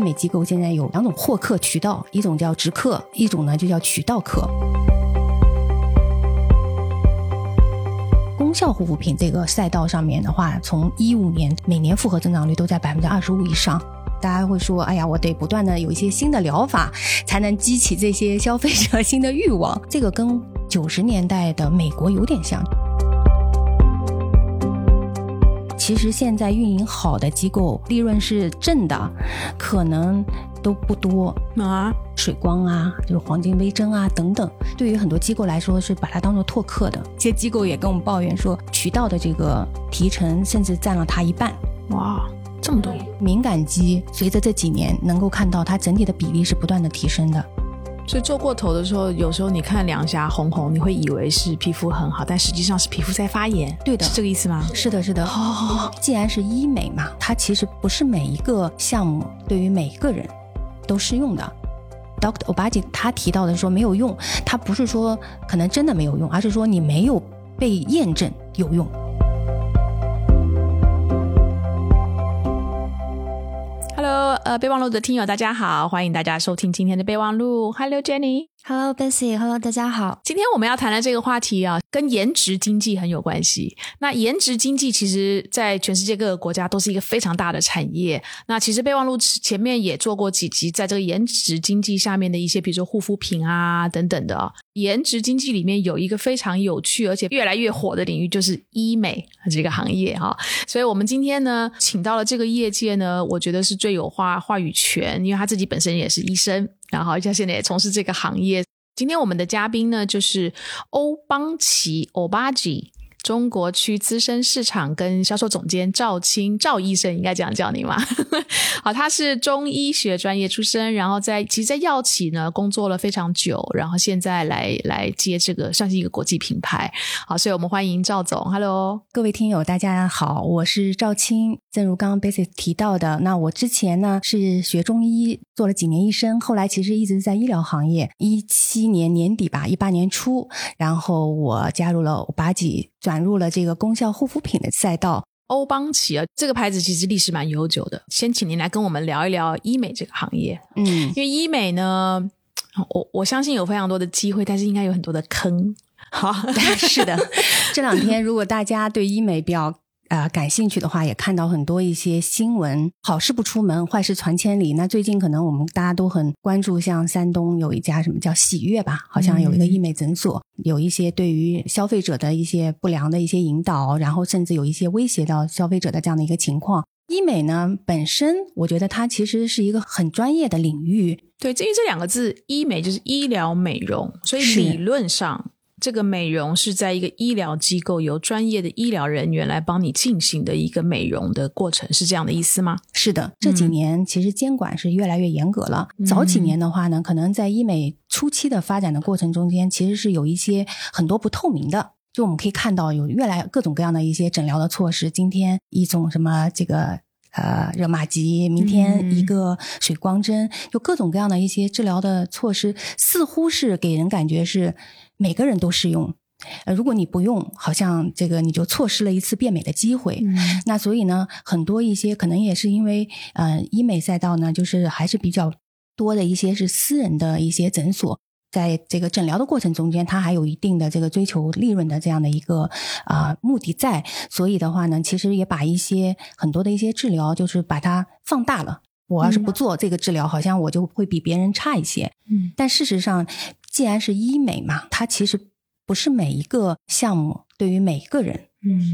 美机构现在有两种获客渠道，一种叫直客，一种呢就叫渠道客。功效护肤品这个赛道上面的话，从一五年每年复合增长率都在百分之二十五以上。大家会说，哎呀，我得不断的有一些新的疗法，才能激起这些消费者 新的欲望。这个跟九十年代的美国有点像。其实现在运营好的机构，利润是正的，可能都不多啊。水光啊，就是黄金微针啊等等，对于很多机构来说是把它当做拓客的。一些机构也跟我们抱怨说，渠道的这个提成甚至占了它一半。哇！这么多敏感肌，随着这几年能够看到它整体的比例是不断的提升的。所以做过头的时候，有时候你看两颊红红，你会以为是皮肤很好，但实际上是皮肤在发炎。对的，是这个意思吗？是的，是的。哦，既然是医美嘛，它其实不是每一个项目对于每一个人都适用的。Doctor Obagi 他提到的说没有用，他不是说可能真的没有用，而是说你没有被验证有用。Hello，呃，备忘录的听友大家好，欢迎大家收听今天的备忘录。Hello Jenny。Hello Bessy，Hello 大家好。今天我们要谈的这个话题啊，跟颜值经济很有关系。那颜值经济其实，在全世界各个国家都是一个非常大的产业。那其实备忘录前面也做过几集，在这个颜值经济下面的一些，比如说护肤品啊等等的。颜值经济里面有一个非常有趣而且越来越火的领域，就是医美这个行业哈。所以我们今天呢，请到了这个业界呢，我觉得是最有话话语权，因为他自己本身也是医生。然后，他现在也从事这个行业。今天我们的嘉宾呢，就是欧邦奇欧巴吉。中国区资深市场跟销售总监赵青赵医生应该这样叫你吗？好，他是中医学专业出身，然后在其实，在药企呢工作了非常久，然后现在来来接这个算是一个国际品牌。好，所以我们欢迎赵总。Hello，各位听友，大家好，我是赵青。正如刚刚 Basic 提到的，那我之前呢是学中医，做了几年医生，后来其实一直在医疗行业。一七年年底吧，一八年初，然后我加入了八几。转入了这个功效护肤品的赛道，欧邦奇啊，这个牌子其实历史蛮悠久的。先请您来跟我们聊一聊医美这个行业，嗯，因为医美呢，我我相信有非常多的机会，但是应该有很多的坑。好，是的，这两天如果大家对医美比较。啊，感兴趣的话也看到很多一些新闻，好事不出门，坏事传千里。那最近可能我们大家都很关注，像山东有一家什么叫喜悦吧，好像有一个医美诊所，有一些对于消费者的一些不良的一些引导，然后甚至有一些威胁到消费者的这样的一个情况。医美呢本身，我觉得它其实是一个很专业的领域。对，至于这两个字，医美就是医疗美容，所以理论上。这个美容是在一个医疗机构由专业的医疗人员来帮你进行的一个美容的过程，是这样的意思吗？是的，这几年其实监管是越来越严格了。早几年的话呢，可能在医美初期的发展的过程中间，其实是有一些很多不透明的。就我们可以看到，有越来各种各样的一些诊疗的措施。今天一种什么这个呃热玛吉，明天一个水光针，有各种各样的一些治疗的措施，似乎是给人感觉是。每个人都适用，呃，如果你不用，好像这个你就错失了一次变美的机会。那所以呢，很多一些可能也是因为，呃，医美赛道呢，就是还是比较多的一些是私人的一些诊所，在这个诊疗的过程中间，它还有一定的这个追求利润的这样的一个啊目的在。所以的话呢，其实也把一些很多的一些治疗，就是把它放大了。我要是不做这个治疗，好像我就会比别人差一些。嗯，但事实上。既然是医美嘛，它其实不是每一个项目对于每一个人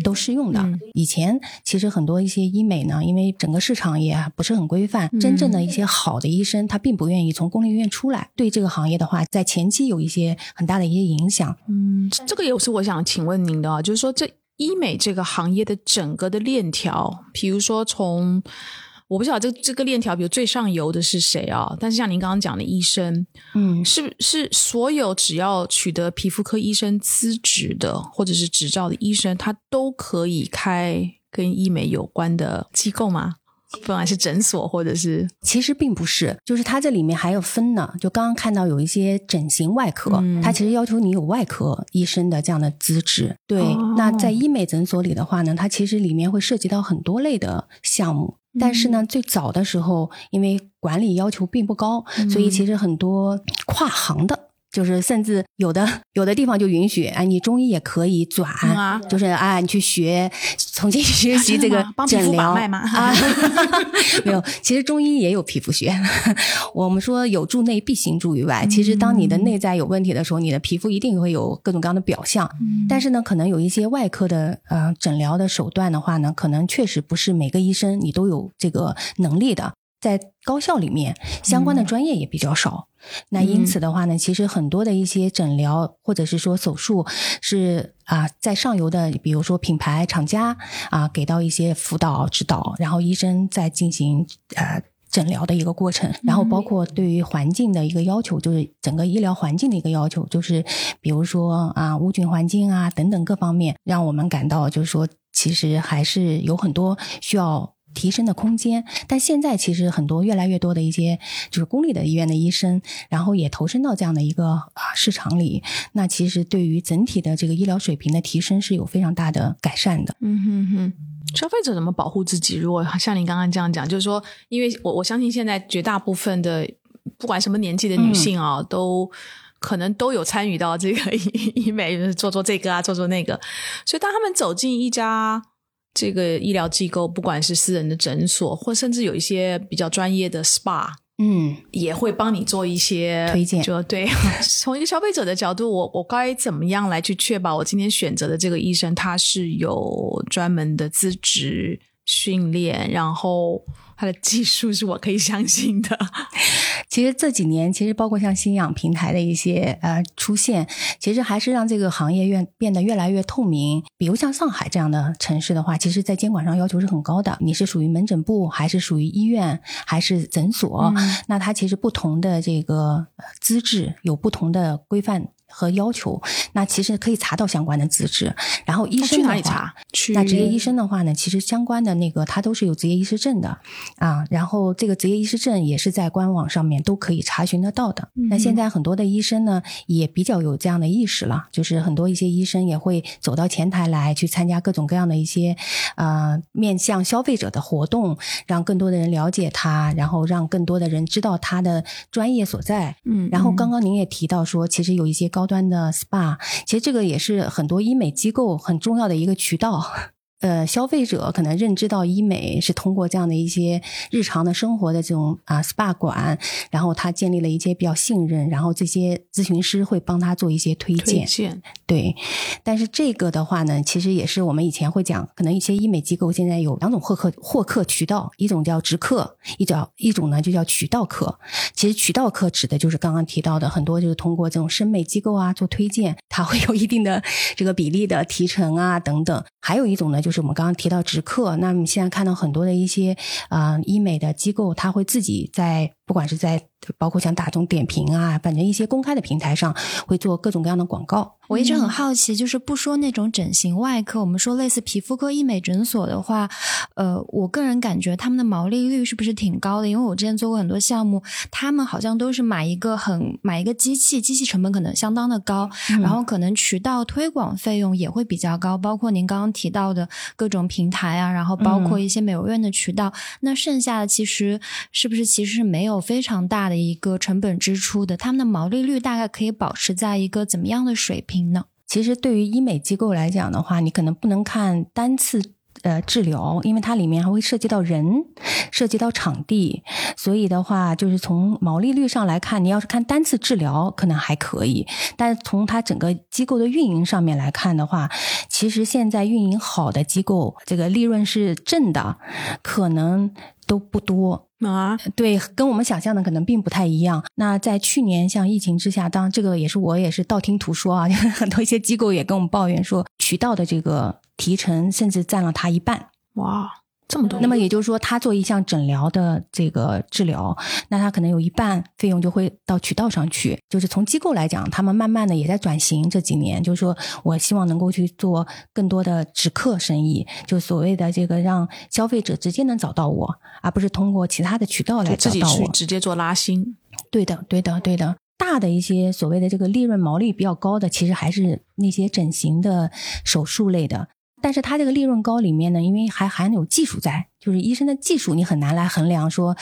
都适用的。以前其实很多一些医美呢，因为整个市场也不是很规范，真正的一些好的医生他并不愿意从公立医院出来，对这个行业的话，在前期有一些很大的一些影响。嗯，这个也是我想请问您的啊，就是说这医美这个行业的整个的链条，比如说从。我不晓得这这个链条，比如最上游的是谁啊？但是像您刚刚讲的医生，嗯，是是所有只要取得皮肤科医生资质的或者是执照的医生，他都可以开跟医美有关的机构吗？不管是诊所或者是，其实并不是，就是它这里面还有分呢。就刚刚看到有一些整形外科，它其实要求你有外科医生的这样的资质。对，那在医美诊所里的话呢，它其实里面会涉及到很多类的项目。但是呢，最早的时候，因为管理要求并不高，所以其实很多跨行的。就是甚至有的 有的地方就允许，哎，你中医也可以转，就是啊，你去学重新学习这个 诊疗啊，没有，其实中医也有皮肤学。我们说有助内必行助于外，其实当你的内在有问题的时候，你的皮肤一定会有各种各样的表象。但是呢，可能有一些外科的呃诊疗的手段的话呢，可能确实不是每个医生你都有这个能力的。在高校里面，相关的专业也比较少。那因此的话呢，其实很多的一些诊疗或者是说手术是啊，在上游的，比如说品牌厂家啊，给到一些辅导指导，然后医生在进行呃诊疗的一个过程。然后包括对于环境的一个要求，就是整个医疗环境的一个要求，就是比如说啊无菌环境啊等等各方面，让我们感到就是说，其实还是有很多需要。提升的空间，但现在其实很多越来越多的一些就是公立的医院的医生，然后也投身到这样的一个啊市场里，那其实对于整体的这个医疗水平的提升是有非常大的改善的。嗯哼哼，消费者怎么保护自己？如果像您刚刚这样讲，就是说，因为我我相信现在绝大部分的不管什么年纪的女性啊，都可能都有参与到这个 医医美，做做这个啊，做做那个，所以当他们走进一家。这个医疗机构，不管是私人的诊所，或甚至有一些比较专业的 SPA，嗯，也会帮你做一些推荐。就对，从一个消费者的角度，我我该怎么样来去确保我今天选择的这个医生，他是有专门的资质训练，然后。他的技术是我可以相信的。其实这几年，其实包括像新氧平台的一些呃出现，其实还是让这个行业越变得越来越透明。比如像上海这样的城市的话，其实在监管上要求是很高的。你是属于门诊部，还是属于医院，还是诊所？那它其实不同的这个资质有不同的规范。和要求，那其实可以查到相关的资质。然后医生的话，那职业医生的话呢，其实相关的那个他都是有职业医师证的啊。然后这个职业医师证也是在官网上面都可以查询得到的。那现在很多的医生呢，也比较有这样的意识了，就是很多一些医生也会走到前台来去参加各种各样的一些呃面向消费者的活动，让更多的人了解他，然后让更多的人知道他的专业所在。嗯，然后刚刚您也提到说，其实有一些。高端的 SPA，其实这个也是很多医美机构很重要的一个渠道。呃，消费者可能认知到医美是通过这样的一些日常的生活的这种啊 SPA 馆，然后他建立了一些比较信任，然后这些咨询师会帮他做一些推荐。对，但是这个的话呢，其实也是我们以前会讲，可能一些医美机构现在有两种获客获客渠道，一种叫直客，一叫一种呢就叫渠道客。其实渠道客指的就是刚刚提到的很多就是通过这种审美机构啊做推荐，它会有一定的这个比例的提成啊等等。还有一种呢。就是我们刚刚提到直客，那么现在看到很多的一些啊医美的机构，他会自己在。不管是在包括像大众点评啊，反正一些公开的平台上，会做各种各样的广告。我一直很好奇，就是不说那种整形外科，我们说类似皮肤科医美诊所的话，呃，我个人感觉他们的毛利率是不是挺高的？因为我之前做过很多项目，他们好像都是买一个很买一个机器，机器成本可能相当的高，然后可能渠道推广费用也会比较高。包括您刚刚提到的各种平台啊，然后包括一些美容院的渠道，那剩下的其实是不是其实是没有？有非常大的一个成本支出的，他们的毛利率大概可以保持在一个怎么样的水平呢？其实对于医美机构来讲的话，你可能不能看单次呃治疗，因为它里面还会涉及到人，涉及到场地，所以的话，就是从毛利率上来看，你要是看单次治疗可能还可以，但是从它整个机构的运营上面来看的话，其实现在运营好的机构，这个利润是正的，可能都不多。啊，对，跟我们想象的可能并不太一样。那在去年像疫情之下，当然这个也是我也是道听途说啊，很多一些机构也跟我们抱怨说，渠道的这个提成甚至占了他一半。哇，这么多，那么也就是说，他做一项诊疗的这个治疗，那他可能有一半费用就会到渠道上去。就是从机构来讲，他们慢慢的也在转型。这几年，就是说我希望能够去做更多的直客生意，就所谓的这个让消费者直接能找到我，而不是通过其他的渠道来找自己到我。去直接做拉新。对的，对的，对的。大的一些所谓的这个利润毛利比较高的，其实还是那些整形的手术类的。但是它这个利润高里面呢，因为还含有技术在，就是医生的技术，你很难来衡量说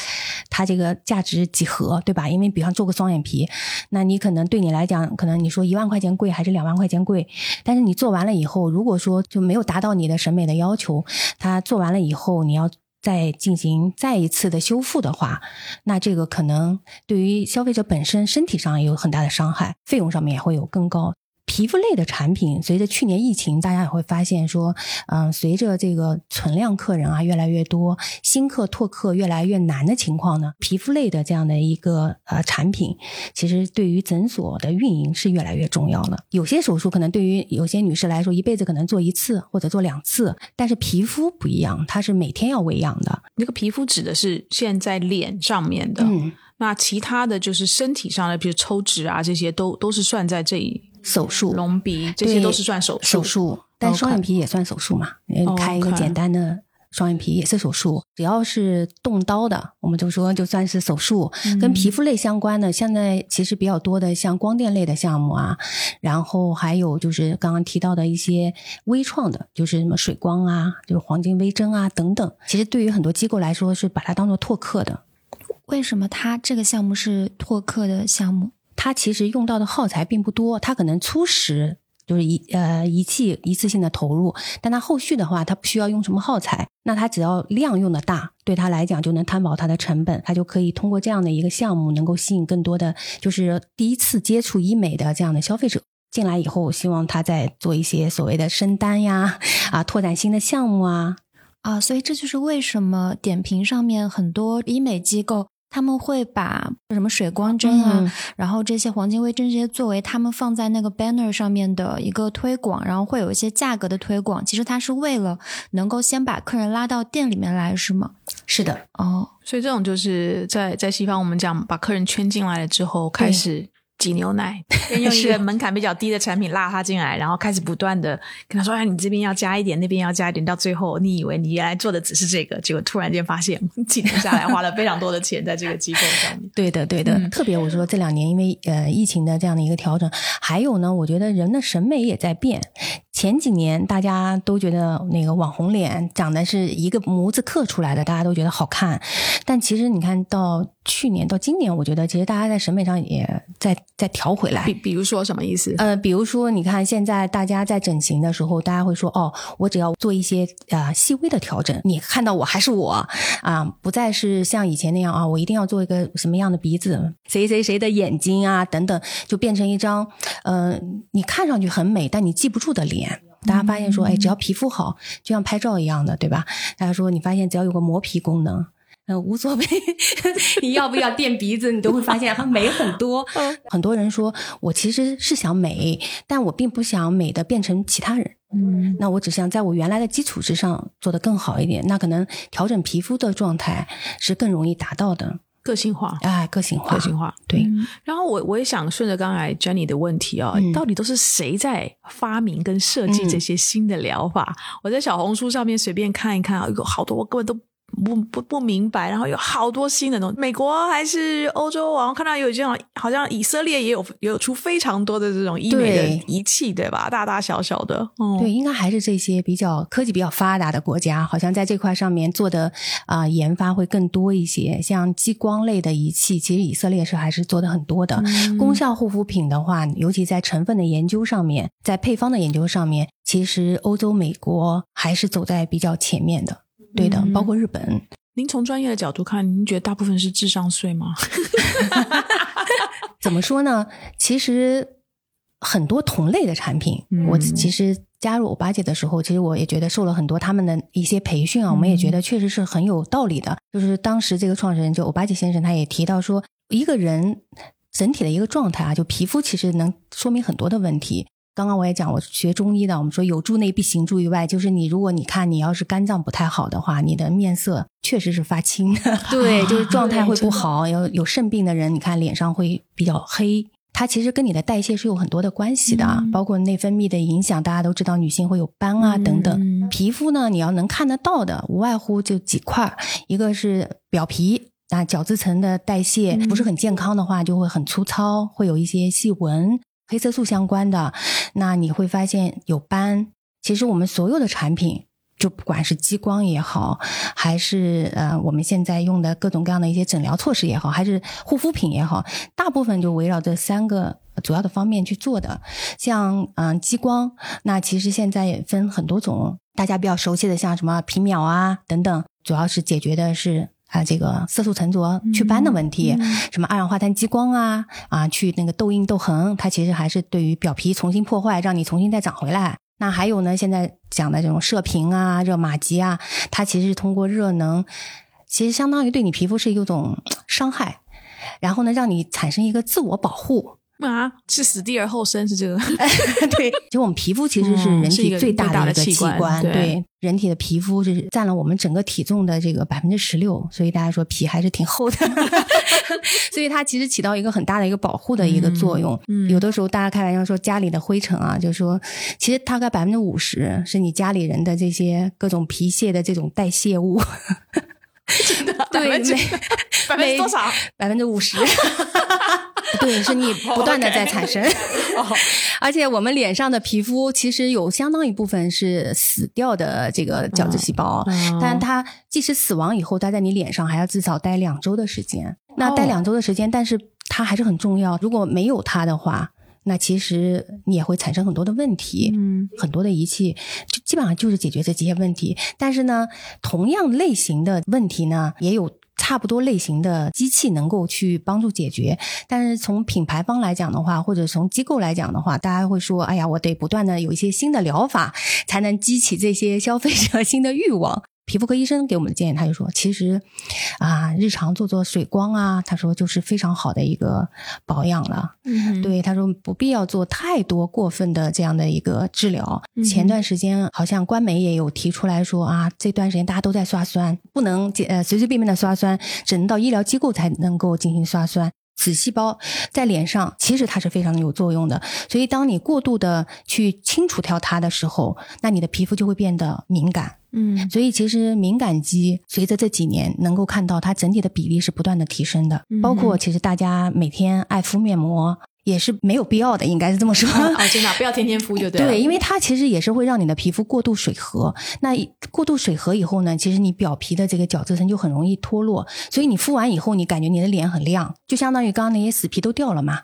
它这个价值几何，对吧？因为比方做个双眼皮，那你可能对你来讲，可能你说一万块钱贵还是两万块钱贵，但是你做完了以后，如果说就没有达到你的审美的要求，它做完了以后你要再进行再一次的修复的话，那这个可能对于消费者本身身体上也有很大的伤害，费用上面也会有更高。皮肤类的产品，随着去年疫情，大家也会发现说，嗯，随着这个存量客人啊越来越多，新客拓客越来越难的情况呢，皮肤类的这样的一个呃产品，其实对于诊所的运营是越来越重要了。有些手术可能对于有些女士来说，一辈子可能做一次或者做两次，但是皮肤不一样，它是每天要喂养的。那个皮肤指的是现在脸上面的，嗯，那其他的就是身体上的，比如抽脂啊这些，都都是算在这一手术隆鼻，这些都是算手手术，但双眼皮也算手术嘛？开一个简单的双眼皮也是手术，只要是动刀的，我们就说就算是手术。嗯跟皮肤类相关的，现在其实比较多的，像光电类的项目啊，然后还有就是刚刚提到的一些微创的，就是什么水光啊，就是黄金微针啊等等。其实对于很多机构来说，是把它当做拓客的。为什么它这个项目是拓客的项目？它其实用到的耗材并不多，它可能初始就是一呃仪器一次性的投入，但它后续的话，它不需要用什么耗材，那它只要量用的大，对它来讲就能摊薄它的成本，它就可以通过这样的一个项目，能够吸引更多的就是第一次接触医美的这样的消费者。进来以后，希望他再做一些所谓的升单呀，啊，拓展新的项目啊，啊，所以这就是为什么点评上面很多医美机构他们会把什么水光针啊，嗯然后这些黄金微针这些作为他们放在那个 banner 上面的一个推广，然后会有一些价格的推广。其实它是为了能够先把客人拉到店里面来，是吗？是的，哦，所以这种就是在在西方，我们讲把客人圈进来了之后，开始挤牛奶，先用一个门槛比较低的产品拉他进来，然后开始不断的跟他说：“哎，你这边要加一点，那边要加一点。”到最后，你以为你原来做的只是这个，结果突然间发现几年下来花了非常多的钱在这个机构上面。对的，对的。嗯特别我说这两年因为呃疫情的这样的一个调整，还有呢，我觉得人的审美也在变。前几年大家都觉得那个网红脸长得是一个模子刻出来的，大家都觉得好看。但其实你看到去年到今年，我觉得其实大家在审美上也在在调回来比。比如说什么意思？呃，比如说，你看现在大家在整形的时候，大家会说，哦，我只要做一些呃细微的调整，你看到我还是我啊、不再是像以前那样啊，我一定要做一个什么样的鼻子，谁谁谁的眼睛啊等等，就变成一张呃你看上去很美，但你记不住的脸。大家发现说，哎，只要皮肤好，就像拍照一样的，对吧？大家说，你发现只要有个磨皮功能，呃，无所谓，你要不要垫鼻子，你都会发现它美很多。很多人说我其实是想美，但我并不想美的变成其他人。嗯，那我只想在我原来的基础之上做得更好一点。那可能调整皮肤的状态是更容易达到的。个性化，哎，个性化，个性化。对，然后我我也想顺着刚才 Jenny 的问题啊、嗯到底都是谁在发明跟设计这些新的疗法？我在小红书上面随便看一看啊，有好多我根本都。不不不明白，然后有好多新的东西，美国还是欧洲，我看到有这种，好像以色列也有也有出非常多的这种医美的仪器，对吧？大大小小的，嗯，对，应该还是这些比较科技比较发达的国家，好像在这块上面做的啊、研发会更多一些。像激光类的仪器，其实以色列是还是做的很多的。嗯功效护肤品的话，尤其在成分的研究上面，在配方的研究上面，其实欧洲、美国还是走在比较前面的。对的，嗯包括日本。您从专业的角度看，您觉得大部分是智商税吗？怎么说呢？其实很多同类的产品，嗯我其实加入欧巴姐的时候，其实我也觉得受了很多他们的一些培训啊，我们也觉得确实是很有道理的。就是当时这个创始人就欧巴姐先生，他也提到说，一个人整体的一个状态啊，就皮肤其实能说明很多的问题。刚刚我也讲，我学中医的，我们说有助内必行助于外，就是你如果你看你要是肝脏不太好的话，你的面色确实是发青的，对，就是状态会不好。有有肾病的人，你看脸上会比较黑，它其实跟你的代谢是有很多的关系的啊，包括内分泌的影响，大家都知道女性会有斑啊等等。皮肤呢，你要能看得到的，无外乎就几块，一个是表皮，那角质层的代谢不是很健康的话，就会很粗糙，会有一些细纹。黑色素相关的，那你会发现有斑。其实我们所有的产品，就不管是激光也好，还是呃我们现在用的各种各样的一些诊疗措施也好，还是护肤品也好，大部分就围绕这三个主要的方面去做的。像嗯激光，那其实现在也分很多种，大家比较熟悉的像什么皮秒啊等等，主要是解决的是。啊，这个色素沉着祛斑的问题，什么二氧化碳激光啊啊，去那个痘印痘痕，它其实还是对于表皮重新破坏，让你重新再长回来。那还有呢，现在讲的这种射频啊、热玛吉啊，它其实是通过热能，其实相当于对你皮肤是一种伤害，然后呢，让你产生一个自我保护。啊，是死地而后生是这个？对，就我们皮肤其实是人体最大的一个器官，对，人体的皮肤是占了我们整个体重的这个百分之十六，所以大家说皮还是挺厚的，所以它其实起到一个很大的一个保护的一个作用。有的时候大家开玩笑说家里的灰尘啊，就是说其实大概百分之五十是你家里人的这些各种皮屑的这种代谢物。真的？对，百分之多少？百分之五十。对，是你不断的在产生，而且我们脸上的皮肤其实有相当一部分是死掉的这个角质细胞，但它即使死亡以后，它在你脸上还要至少待两周的时间。那待两周的时间，但是它还是很重要。如果没有它的话，那其实你也会产生很多的问题。嗯，很多的仪器就基本上就是解决这些问题。但是呢，同样类型的问题呢，也有。差不多类型的机器能够去帮助解决，但是从品牌方来讲的话，或者从机构来讲的话，大家会说：“哎呀，我得不断的有一些新的疗法，才能激起这些消费者 新的欲望。”皮肤科医生给我们的建议，他就说，其实，啊，日常做做水光啊，他说就是非常好的一个保养了。嗯，对，他说不必要做太多过分的这样的一个治疗。前段时间好像官媒也有提出来说啊，这段时间大家都在刷酸，不能呃随随便便的刷酸，只能到医疗机构才能够进行刷酸。子细胞在脸上其实它是非常有作用的，所以当你过度的去清除掉它的时候，那你的皮肤就会变得敏感。嗯，所以其实敏感肌随着这几年能够看到它整体的比例是不断的提升的，包括其实大家每天爱敷面膜。也是没有必要的，应该是这么说。哦，真的不要天天敷就对了。对，因为它其实也是会让你的皮肤过度水合。那过度水合以后呢，其实你表皮的这个角质层就很容易脱落。所以你敷完以后，你感觉你的脸很亮，就相当于刚刚那些死皮都掉了嘛。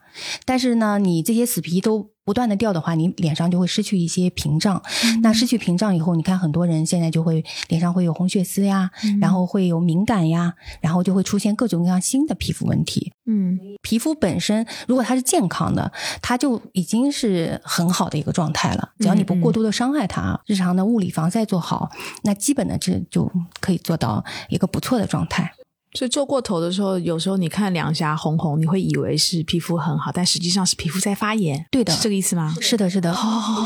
但是呢，你这些死皮都。不断的掉的话，你脸上就会失去一些屏障。那失去屏障以后，你看很多人现在就会脸上会有红血丝呀，然后会有敏感呀，然后就会出现各种各样新的皮肤问题。嗯，皮肤本身如果它是健康的，它就已经是很好的一个状态了。只要你不过度的伤害它，日常的物理防晒做好，那基本的这就可以做到一个不错的状态。所以做过头的时候，有时候你看两颊红红，你会以为是皮肤很好，但实际上是皮肤在发炎。对的，是这个意思吗？是的，是的。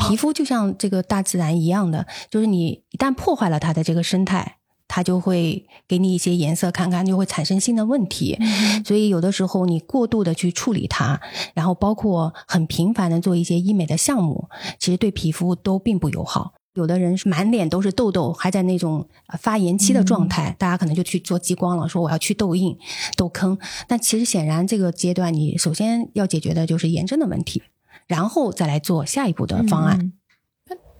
皮肤就像这个大自然一样的，就是你一旦破坏了它的这个生态，它就会给你一些颜色看看，就会产生新的问题。所以有的时候你过度的去处理它，然后包括很频繁的做一些医美的项目，其实对皮肤都并不友好。有的人是满脸都是痘痘，还在那种发炎期的状态，大家可能就去做激光了，说我要去痘印、痘坑。但其实显然这个阶段，你首先要解决的就是炎症的问题，然后再来做下一步的方案。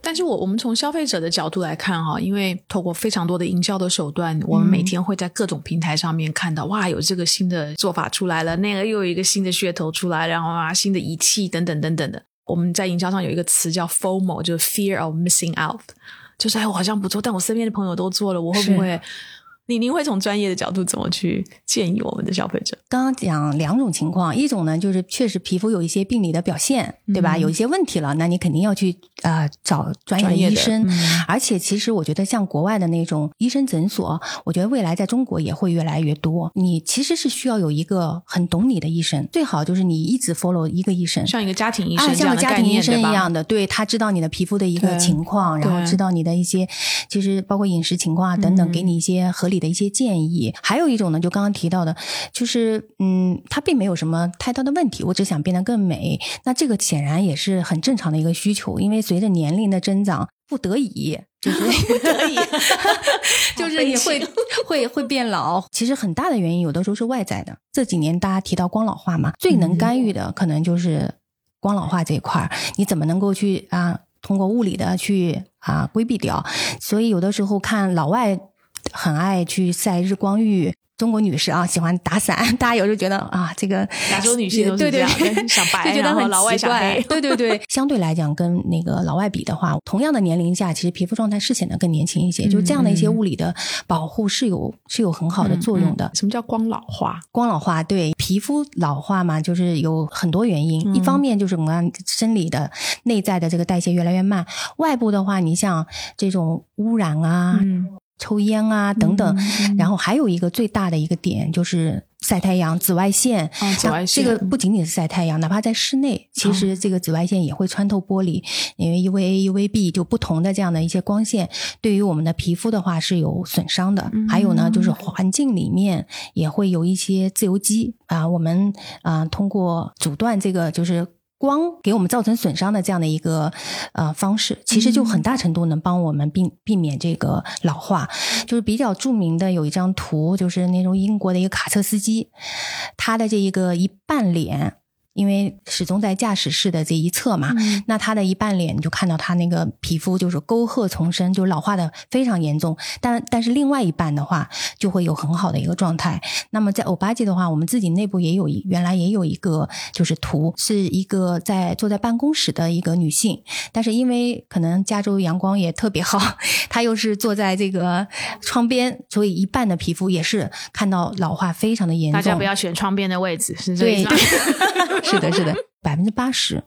但是我我们从消费者的角度来看哈，因为透过非常多的营销的手段，我们每天会在各种平台上面看到，哇，有这个新的做法出来了，那个又有一个新的噱头出来，然后啊，新的仪器等等等等的。我们在营销上有一个词叫 FOMO，就是 Fear of Missing Out，就是哎，我好像不做，但我身边的朋友都做了，我会不会？你您会从专业的角度怎么去建议我们的消费者？刚刚讲两种情况，一种呢就是确实皮肤有一些病理的表现，对吧？嗯有一些问题了，那你肯定要去呃找专业的医生。嗯而且其实我觉得像国外的那种医生诊所，我觉得未来在中国也会越来越多。你其实是需要有一个很懂你的医生，最好就是你一直 follow 一个医生。像一个家庭医啊，生像个家庭医？生一样的，对他知道你的皮肤的一个情况，然后知道你的一些，其实包括饮食情况啊等等，嗯给你一些合理的一些建议。还有一种呢，就刚刚提到的，就是嗯，它并没有什么太大的问题，我只想变得更美。那这个显然也是很正常的一个需求，因为随着年龄的增长，不得已就是 不得已，就是你会 会会变老。其实很大的原因，有的时候是外在的。这几年大家提到光老化嘛，最能干预的可能就是光老化这一块儿，你怎么能够去啊？通过物理的去啊规避掉，所以有的时候看老外很爱去晒日光浴，中国女士啊喜欢打伞，大家有时候觉得啊这个亚洲女性都是对对这样对对想白就觉得很老外奇怪。想黑 对对对，相对来讲跟那个老外比的话，同样的年龄下，其实皮肤状态是显得更年轻一些，就这样的一些物理的保护是有是有很好的作用的。嗯什么叫光老化？光老化对皮肤老化嘛，就是有很多原因。嗯一方面就是我们生理的内在的这个代谢越来越慢，外部的话，你像这种污染啊、嗯，抽烟啊等等，嗯然后还有一个最大的一个点就是晒太阳、紫外线。哦紫外线这个不仅仅是晒太阳，哪怕在室内，其实这个紫外线也会穿透玻璃，因为 UVA、UVB 就不同的这样的一些光线，对于我们的皮肤的话是有损伤的。还有呢，就是环境里面也会有一些自由基啊，我们啊通过阻断这个就是。光给我们造成损伤的这样的一个呃方式，其实就很大程度能帮我们避避免这个老化。就是比较著名的有一张图，就是那种英国的一个卡车司机，他的这一个一半脸。因为始终在驾驶室的这一侧嘛，那他的一半脸你就看到他那个皮肤就是沟壑丛生，就是老化的非常严重。但但是另外一半的话，就会有很好的一个状态。那么在欧巴吉的话，我们自己内部也有一原来也有一个就是图，是一个在坐在办公室的一个女性，但是因为可能加州阳光也特别好，她又是坐在这个窗边，所以一半的皮肤也是看到老化非常的严重。大家不要选窗边的位置，是这个意对思吗对，是的，是的，百分之八十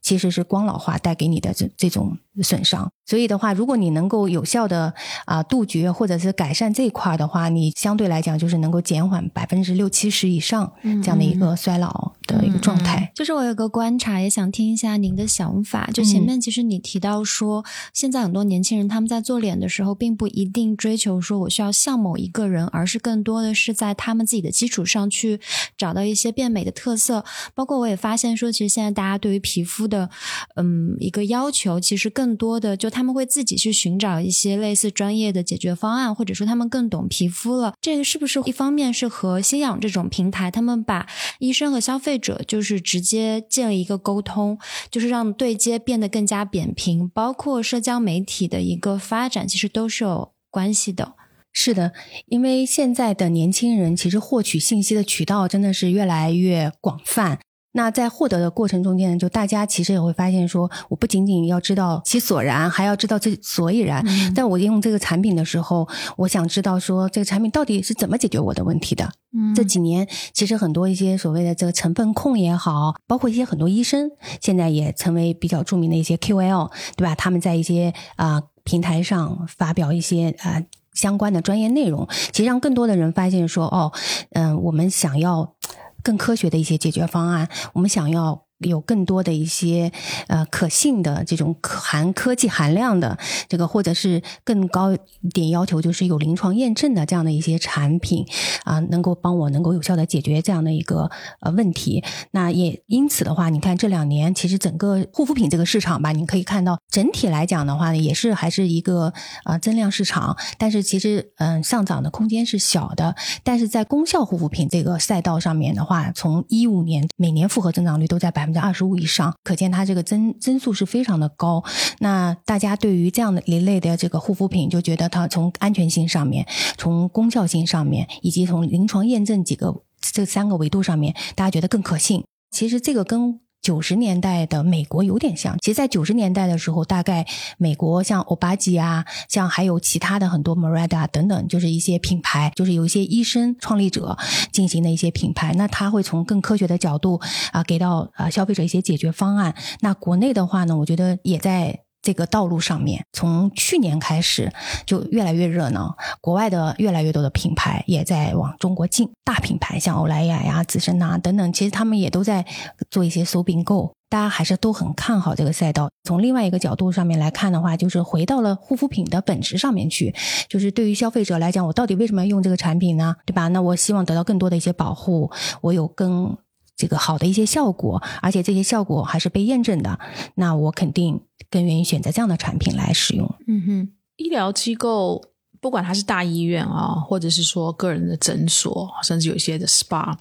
其实是光老化带给你的这这种损伤。所以的话，如果你能够有效的啊、杜绝或者是改善这一块的话，你相对来讲就是能够减缓百分之六七十以上这样的一个衰老的一个状态。就是我有个观察，也想听一下您的想法。就前面其实你提到说，现在很多年轻人他们在做脸的时候，并不一定追求说我需要像某一个人，而是更多的是在他们自己的基础上去找到一些变美的特色。包括我也发现说，其实现在大家对于皮肤的嗯一个要求，其实更多的就他们会自己去寻找一些类似专业的解决方案，或者说他们更懂皮肤了。这个是不是一方面是和新氧这种平台，他们把医生和消费者就是直接建立一个沟通，就是让对接变得更加扁平，包括社交媒体的一个发展，其实都是有关系的。是的，因为现在的年轻人其实获取信息的渠道真的是越来越广泛。那在获得的过程中间呢，就大家其实也会发现说，我不仅仅要知道其所然，还要知道这所以然。但我用这个产品的时候，我想知道说这个产品到底是怎么解决我的问题的。嗯这几年其实很多一些所谓的这个成分控也好，包括一些很多医生现在也成为比较著名的一些 QL，对吧？他们在一些啊、平台上发表一些啊、相关的专业内容，其实让更多的人发现说，哦，嗯、我们想要更科学的一些解决方案，我们想要。有更多的一些呃可信的这种可含科技含量的这个，或者是更高一点要求，就是有临床验证的这样的一些产品啊、能够帮我能够有效的解决这样的一个呃问题。那也因此的话，你看这两年其实整个护肤品这个市场吧，你可以看到整体来讲的话呢，也是还是一个呃增量市场，但是其实嗯、上涨的空间是小的。但是在功效护肤品这个赛道上面的话，从一五年每年复合增长率都在百百分之二十五以上，可见它这个增增速是非常的高。那大家对于这样的一类的这个护肤品，就觉得它从安全性上面、从功效性上面，以及从临床验证几个这三个维度上面，大家觉得更可信。其实这个跟九十年代的美国有点像。其实，在九十年代的时候，大概美国像欧巴吉啊，像还有其他的很多 Morada 等等，就是一些品牌，就是有一些医生创立者进行的一些品牌。那他会从更科学的角度啊，给到啊消费者一些解决方案。那国内的话呢，我觉得也在。这个道路上面，从去年开始就越来越热闹，国外的越来越多的品牌也在往中国进。大品牌像欧莱雅呀、资生呐等等，其实他们也都在做一些搜并购，大家还是都很看好这个赛道。从另外一个角度上面来看的话，就是回到了护肤品的本质上面去，就是对于消费者来讲，我到底为什么要用这个产品呢？对吧？那我希望得到更多的一些保护，我有更。这个好的一些效果，而且这些效果还是被验证的，那我肯定更愿意选择这样的产品来使用。嗯哼，医疗机构不管它是大医院啊，或者是说个人的诊所，甚至有一些的 SPA，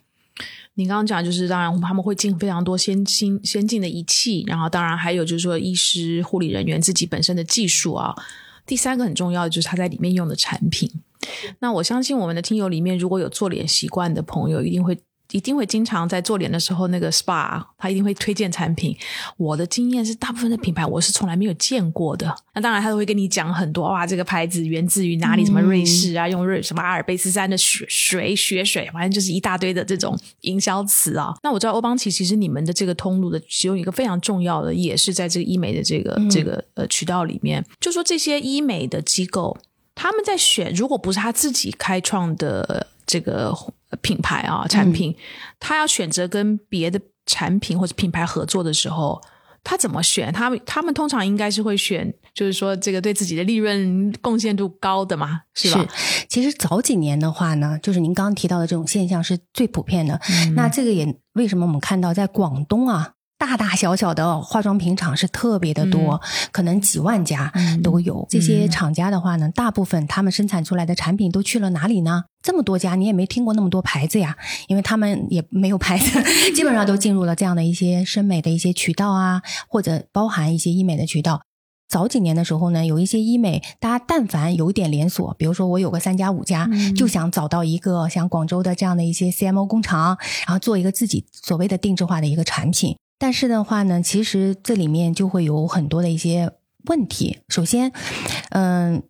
你刚刚讲就是当然他们会进非常多先进先进的仪器，然后当然还有就是说医师护理人员自己本身的技术啊。第三个很重要的就是他在里面用的产品。那我相信我们的听友里面如果有做脸习惯的朋友，一定会。一定会经常在做脸的时候，那个 SPA 他一定会推荐产品。我的经验是，大部分的品牌我是从来没有见过的。那当然，他都会跟你讲很多哇，这个牌子源自于哪里？什么瑞士啊，用瑞什么阿尔卑斯山的雪水雪水，反正就是一大堆的这种营销词啊。那我知道欧邦奇其实你们的这个通路的其中一个非常重要的，也是在这个医美的这个这个呃渠道里面。就说这些医美的机构，他们在选，如果不是他自己开创的这个。品牌啊，产品，他要选择跟别的产品或者品牌合作的时候，他怎么选？他们他们通常应该是会选，就是说这个对自己的利润贡献度高的嘛，是吧？其实早几年的话呢，就是您刚刚提到的这种现象是最普遍的。那这个也为什么我们看到在广东啊？大大小小的化妆品厂是特别的多，可能几万家都有。这些厂家的话呢，大部分他们生产出来的产品都去了哪里呢？这么多家，你也没听过那么多牌子呀，因为他们也没有牌子，基本上都进入了这样的一些生美的一些渠道啊，或者包含一些医美的渠道。早几年的时候呢，有一些医美，大家但凡有一点连锁，比如说我有个三家五家，就想找到一个像广州的这样的一些 CMO 工厂，然后做一个自己所谓的定制化的一个产品。但是的话呢，其实这里面就会有很多的一些问题。首先，嗯，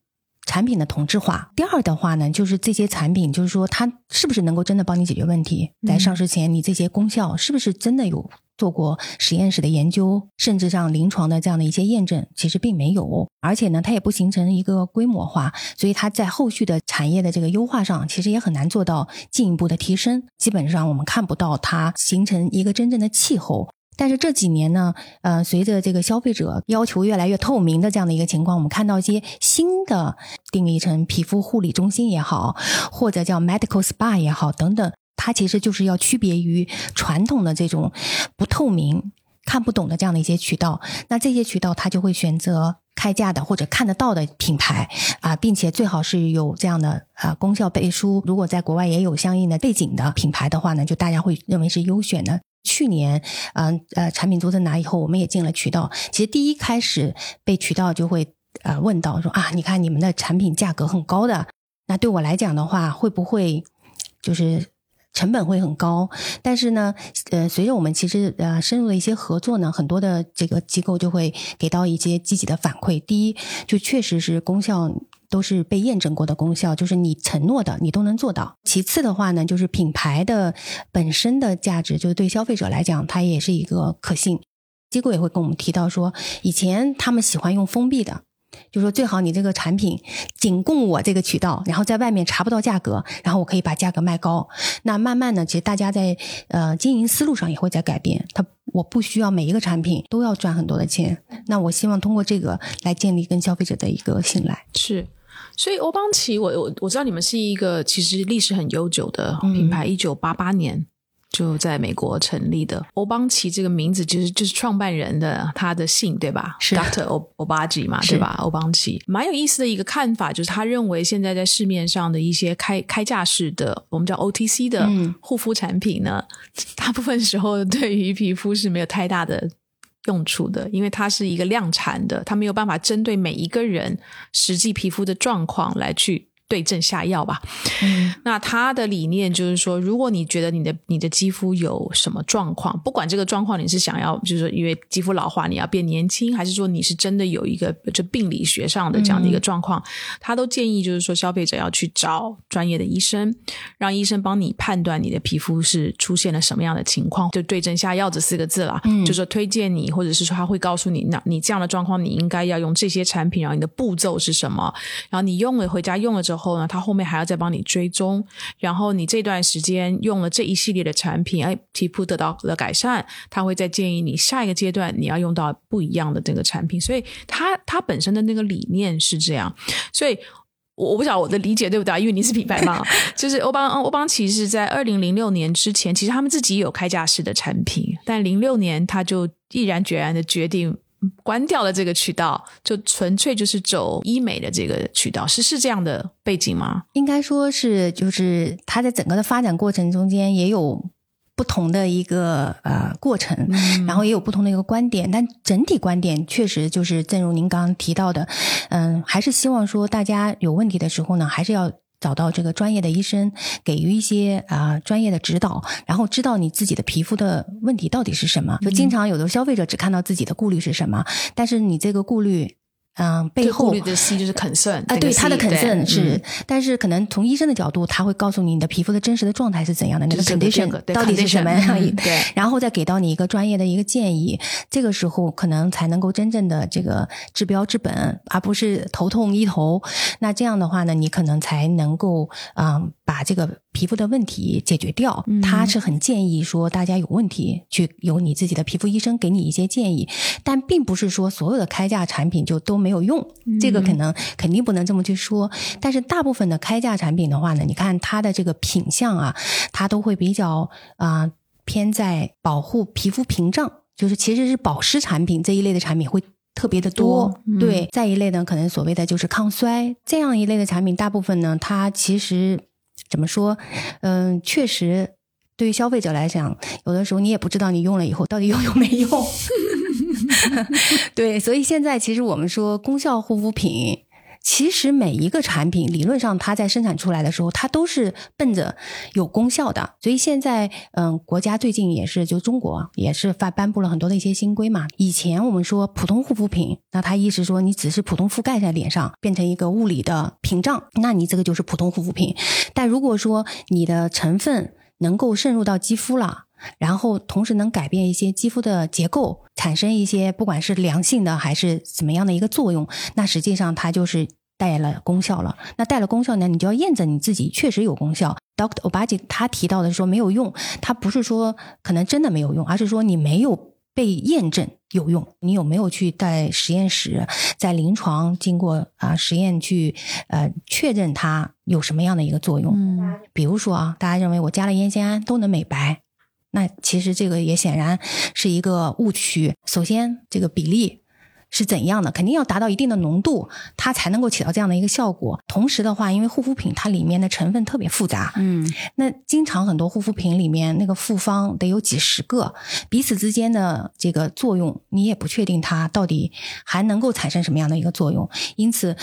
产品的同质化；第二的话呢，就是这些产品，就是说它是不是能够真的帮你解决问题？在上市前，你这些功效是不是真的有做过实验室的研究，甚至上临床的这样的一些验证？其实并没有，而且呢，它也不形成一个规模化，所以它在后续的产业的这个优化上，其实也很难做到进一步的提升。基本上，我们看不到它形成一个真正的气候。但是这几年呢，呃，随着这个消费者要求越来越透明的这样的一个情况，我们看到一些新的定义成皮肤护理中心也好，或者叫 medical spa 也好等等，它其实就是要区别于传统的这种不透明、看不懂的这样的一些渠道。那这些渠道它就会选择开价的或者看得到的品牌啊，并且最好是有这样的啊功效背书。如果在国外也有相应的背景的品牌的话呢，就大家会认为是优选的。去年，嗯呃，产品做正拿以后，我们也进了渠道。其实第一开始被渠道就会呃问到说啊，你看你们的产品价格很高的，那对我来讲的话，会不会就是成本会很高？但是呢，呃，随着我们其实呃深入的一些合作呢，很多的这个机构就会给到一些积极的反馈。第一，就确实是功效。都是被验证过的功效，就是你承诺的，你都能做到。其次的话呢，就是品牌的本身的价值，就是对消费者来讲，它也是一个可信。机构也会跟我们提到说，以前他们喜欢用封闭的，就说最好你这个产品仅供我这个渠道，然后在外面查不到价格，然后我可以把价格卖高。那慢慢的，其实大家在呃经营思路上也会在改变。他我不需要每一个产品都要赚很多的钱，那我希望通过这个来建立跟消费者的一个信赖。是。所以欧邦奇，我我我知道你们是一个其实历史很悠久的品牌，一九八八年就在美国成立的。欧邦奇这个名字其实就是创办人的他的姓，对吧？是 Doctor 欧欧巴吉嘛，对吧？欧邦奇蛮有意思的一个看法，就是他认为现在在市面上的一些开开架式的，我们叫 OTC 的护肤产品呢，大部分时候对于皮肤是没有太大的。用处的，因为它是一个量产的，它没有办法针对每一个人实际皮肤的状况来去对症下药吧。嗯。那他的理念就是说，如果你觉得你的你的肌肤有什么状况，不管这个状况你是想要就是说因为肌肤老化你要变年轻，还是说你是真的有一个就病理学上的这样的一个状况，他都建议就是说消费者要去找专业的医生，让医生帮你判断你的皮肤是出现了什么样的情况，就对症下药这四个字啦，嗯。就说推荐你，或者是说他会告诉你，那你这样的状况你应该要用这些产品，然后你的步骤是什么，然后你用了回家用了之后呢，他后面还要再帮你追踪，然后你这段时间用了这一系列的产品，哎，皮肤得到了改善，他会再建议你下一个阶段你要用到不一样的这个产品，所以他他本身的那个理念是这样，所以。我我不晓得我的理解对不对，因为你是品牌嘛，就是欧邦欧邦其实在二零零六年之前，其实他们自己有开架式的产品，但零六年他就毅然决然的决定关掉了这个渠道，就纯粹就是走医美的这个渠道，是是这样的背景吗？应该说是，就是它在整个的发展过程中间也有不同的一个呃过程，然后也有不同的一个观点，但整体观点确实就是正如您刚刚提到的，嗯，还是希望说大家有问题的时候呢，还是要。找到这个专业的医生，给予一些啊、专业的指导，然后知道你自己的皮肤的问题到底是什么。就经常有的消费者只看到自己的顾虑是什么，但是你这个顾虑，嗯、背后这顾虑的 C 就是 concern 啊，对他的 concern 是，嗯但是可能从医生的角度，他会告诉你你的皮肤的真实的状态是怎样的，那个 condition 到底是什么样嗯对然后再给到你一个专业的一个建议，这个时候可能才能够真正的这个治标治本，而不是头痛医头。那这样的话呢，你可能才能够嗯把这个皮肤的问题解决掉。嗯他是很建议说大家有问题去由你自己的皮肤医生给你一些建议，但并不是说所有的开价产品就都没有用，这个可能肯定不能这么去说。但是大部分的开价产品的话呢，你看它的这个品相啊，它都会比较啊、偏在保护皮肤屏障，就是其实是保湿产品这一类的产品会。特别的多，多嗯对。再一类呢，可能所谓的就是抗衰这样一类的产品，大部分呢，它其实怎么说？嗯、确实对于消费者来讲，有的时候你也不知道你用了以后到底有用没用。对，所以现在其实我们说功效护肤品。其实每一个产品理论上它在生产出来的时候，它都是奔着有功效的。所以现在，嗯，国家最近也是，就中国也是发颁布了很多的一些新规嘛。以前我们说普通护肤品，那它意思说你只是普通覆盖在脸上，变成一个物理的屏障，那你这个就是普通护肤品。但如果说你的成分能够渗入到肌肤了，然后同时能改变一些肌肤的结构，产生一些不管是良性的还是怎么样的一个作用，那实际上它就是带了功效了。那带了功效呢，你就要验证你自己确实有功效。Doctor Obagi 他提到的说没有用，他不是说可能真的没有用，而是说你没有被验证有用，你有没有去在实验室、在临床经过啊、实验去呃确认它有什么样的一个作用？嗯比如说啊，大家认为我加了烟酰胺都能美白，那其实这个也显然是一个误区。首先，这个比例是怎样的，肯定要达到一定的浓度，它才能够起到这样的一个效果。同时的话，因为护肤品它里面的成分特别复杂，嗯那经常很多护肤品里面那个复方得有几十个，彼此之间的这个作用，你也不确定它到底还能够产生什么样的一个作用。因此，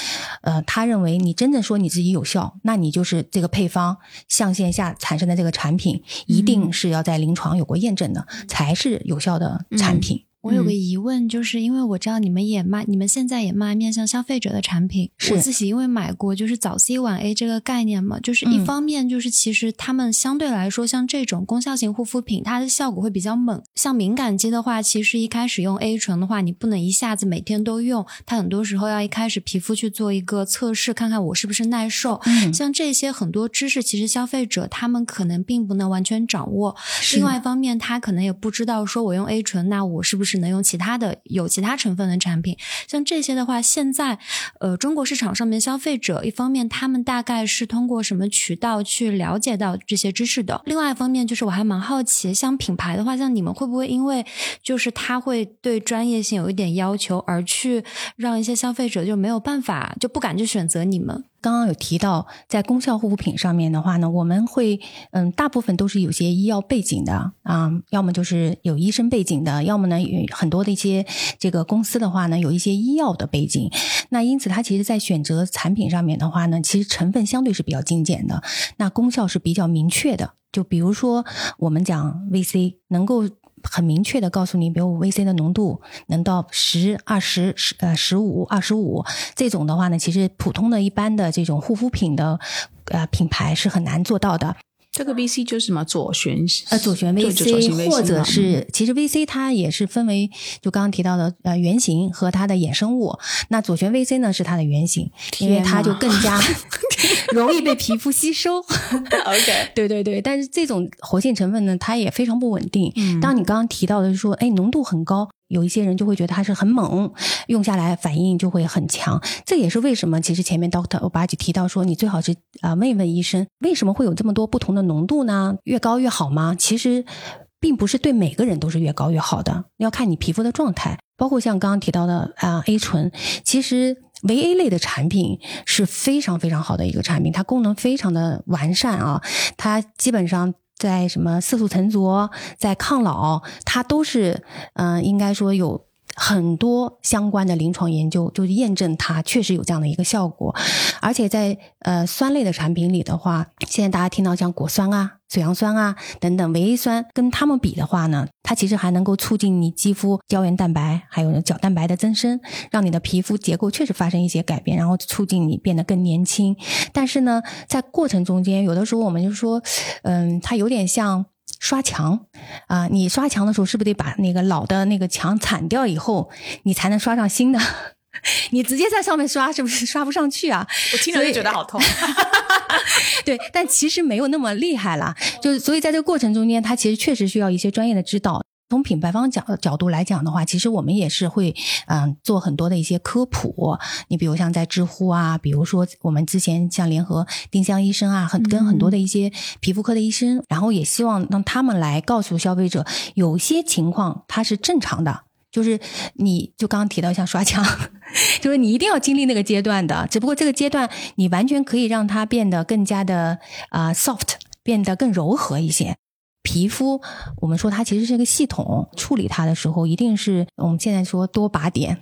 呃，他认为你真正说你自己有效，那你就是这个配方象限下产生的这个产品，一定是要在临床有过验证的，才是有效的产品。我有个疑问，就是因为我知道你们也卖，你们现在也卖面向消费者的产品。我自己因为买过，就是早 C 晚 A 这个概念嘛，就是一嗯方面就是其实他们相对来说，像这种功效型护肤品，它的效果会比较猛。像敏感肌的话，其实一开始用 A 醇的话，你不能一下子每天都用，它很多时候要一开始皮肤去做一个测试，看看我是不是耐受。嗯像这些很多知识，其实消费者他们可能并不能完全掌握。另外一方面，他可能也不知道说我用 A 醇，那我是不是只能用其他的有其他成分的产品？像这些的话，现在呃中国市场上面消费者一方面他们大概是通过什么渠道去了解到这些知识的？另外一方面就是我还蛮好奇，像品牌的话，像你们会不会因为就是他会对专业性有一点要求，而去让一些消费者就没有办法就不敢去选择你们？刚刚有提到，在功效护肤品上面的话呢，我们会嗯，大部分都是有些医药背景的啊，要么就是有医生背景的，要么呢有很多的一些这个公司的话呢，有一些医药的背景。那因此，它其实在选择产品上面的话呢，其实成分相对是比较精简的，那功效是比较明确的。就比如说我们讲 VC 能够。很明确的告诉你，比如 VC 的浓度能到十、二十、十呃十五、二十五这种的话呢，其实普通的一般的这种护肤品的呃品牌是很难做到的。这个 VC 就是什么左旋呃左旋 VC，或者是其实 VC 它也是分为就刚刚提到的呃原型和它的衍生物。那左旋 VC 呢是它的原型，因为它就更加 容易被皮肤吸收。OK，对对对，但是这种活性成分呢，它也非常不稳定。当你刚刚提到的是说，哎，浓度很高。有一些人就会觉得它是很猛，用下来反应就会很强。这也是为什么，其实前面 Doctor 欧巴吉提到说，你最好是啊问一问医生，为什么会有这么多不同的浓度呢？越高越好吗？其实并不是对每个人都是越高越好的，要看你皮肤的状态。包括像刚刚提到的啊 A 醇，其实维 A 类的产品是非常非常好的一个产品，它功能非常的完善啊，它基本上。在什么色素沉着，在抗老，它都是，嗯，应该说有很多相关的临床研究，就是验证它确实有这样的一个效果。而且在呃酸类的产品里的话，现在大家听到像果酸啊。水杨酸啊，等等维 A 酸，跟它们比的话呢，它其实还能够促进你肌肤胶原蛋白还有角蛋白的增生，让你的皮肤结构确实发生一些改变，然后促进你变得更年轻。但是呢，在过程中间，有的时候我们就说，嗯，它有点像刷墙啊，你刷墙的时候是不是得把那个老的那个墙铲掉以后，你才能刷上新的？你直接在上面刷，是不是 刷不上去啊？我听着就觉得好痛。对，但其实没有那么厉害啦。就是所以在这个过程中间，它其实确实需要一些专业的指导。从品牌方角角度来讲的话，其实我们也是会嗯做很多的一些科普。你比如像在知乎啊，比如说我们之前像联合丁香医生啊，很跟很多的一些皮肤科的医生，然后也希望让他们来告诉消费者，有些情况它是正常的。就是你就刚刚提到像刷墙，就是你一定要经历那个阶段的。只不过这个阶段你完全可以让它变得更加的啊 soft，变得更柔和一些。皮肤我们说它其实是一个系统，处理它的时候一定是我们现在说多靶点，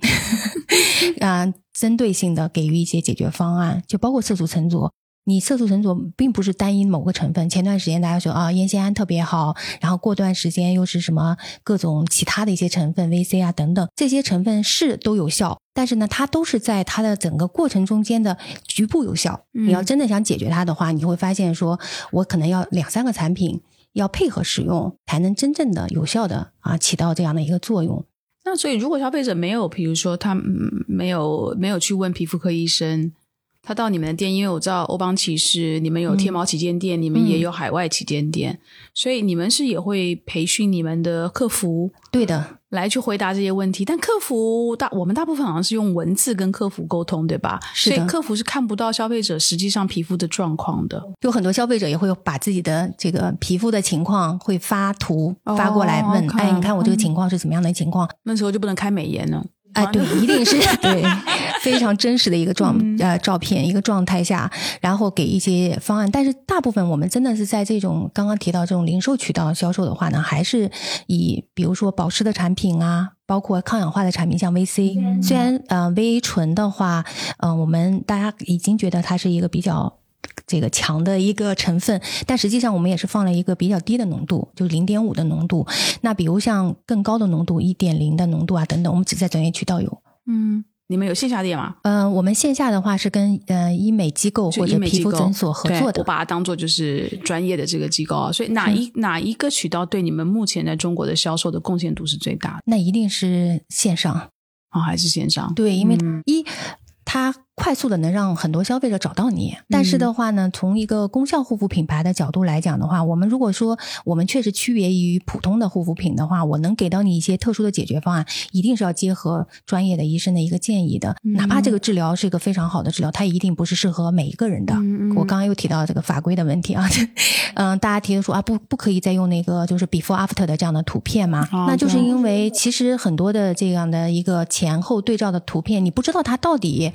啊，针对性的给予一些解决方案，就包括色素沉着。你色素沉着并不是单一某个成分。前段时间大家说啊，烟酰胺特别好，然后过段时间又是什么各种其他的一些成分，VC 啊等等，这些成分是都有效，但是呢，它都是在它的整个过程中间的局部有效。你要真的想解决它的话，你会发现说，我可能要两三个产品要配合使用，才能真正的有效的啊起到这样的一个作用。那所以，如果消费者没有，比如说他没有没有去问皮肤科医生。他到你们的店，因为我知道欧邦奇是你们有天猫旗舰店，你们也有海外旗舰店，所以你们是也会培训你们的客服，对的，来去回答这些问题。但客服大，我们大部分好像是用文字跟客服沟通，对吧？所以客服是看不到消费者实际上皮肤的状况的。有很多消费者也会把自己的这个皮肤的情况会发图发过来问，哎，你看我这个情况是怎么样的情况？那时候就不能开美颜了。哎，对，一定是 对非常真实的一个状呃照片一个状态下，然后给一些方案。但是大部分我们真的是在这种刚刚提到这种零售渠道销售的话呢，还是以比如说保湿的产品啊，包括抗氧化的产品，像 VC。虽然呃 VA 醇的话，嗯，我们大家已经觉得它是一个比较。这个强的一个成分，但实际上我们也是放了一个比较低的浓度，就零点五的浓度。那比如像更高的浓度，一点零的浓度啊等等，我们只在专业渠道有。嗯，你们有线下店吗？嗯，我们线下的话是跟呃医美机构或者皮肤诊所合作的，我把它当做就是专业的这个机构啊。所以哪一哪一个渠道对你们目前在中国的销售的贡献度是最大的？那一定是线上啊，还是线上？对，因为一它。快速的能让很多消费者找到你，但是的话呢，从一个功效护肤品牌的角度来讲的话，我们如果说我们确实区别于普通的护肤品的话，我能给到你一些特殊的解决方案，一定是要结合专业的医生的一个建议的。哪怕这个治疗是一个非常好的治疗，它一定不是适合每一个人的。我刚刚又提到这个法规的问题啊，嗯，大家提的说啊，不不可以再用那个就是 before after 的这样的图片嘛？那就是因为其实很多的这样的一个前后对照的图片，你不知道它到底。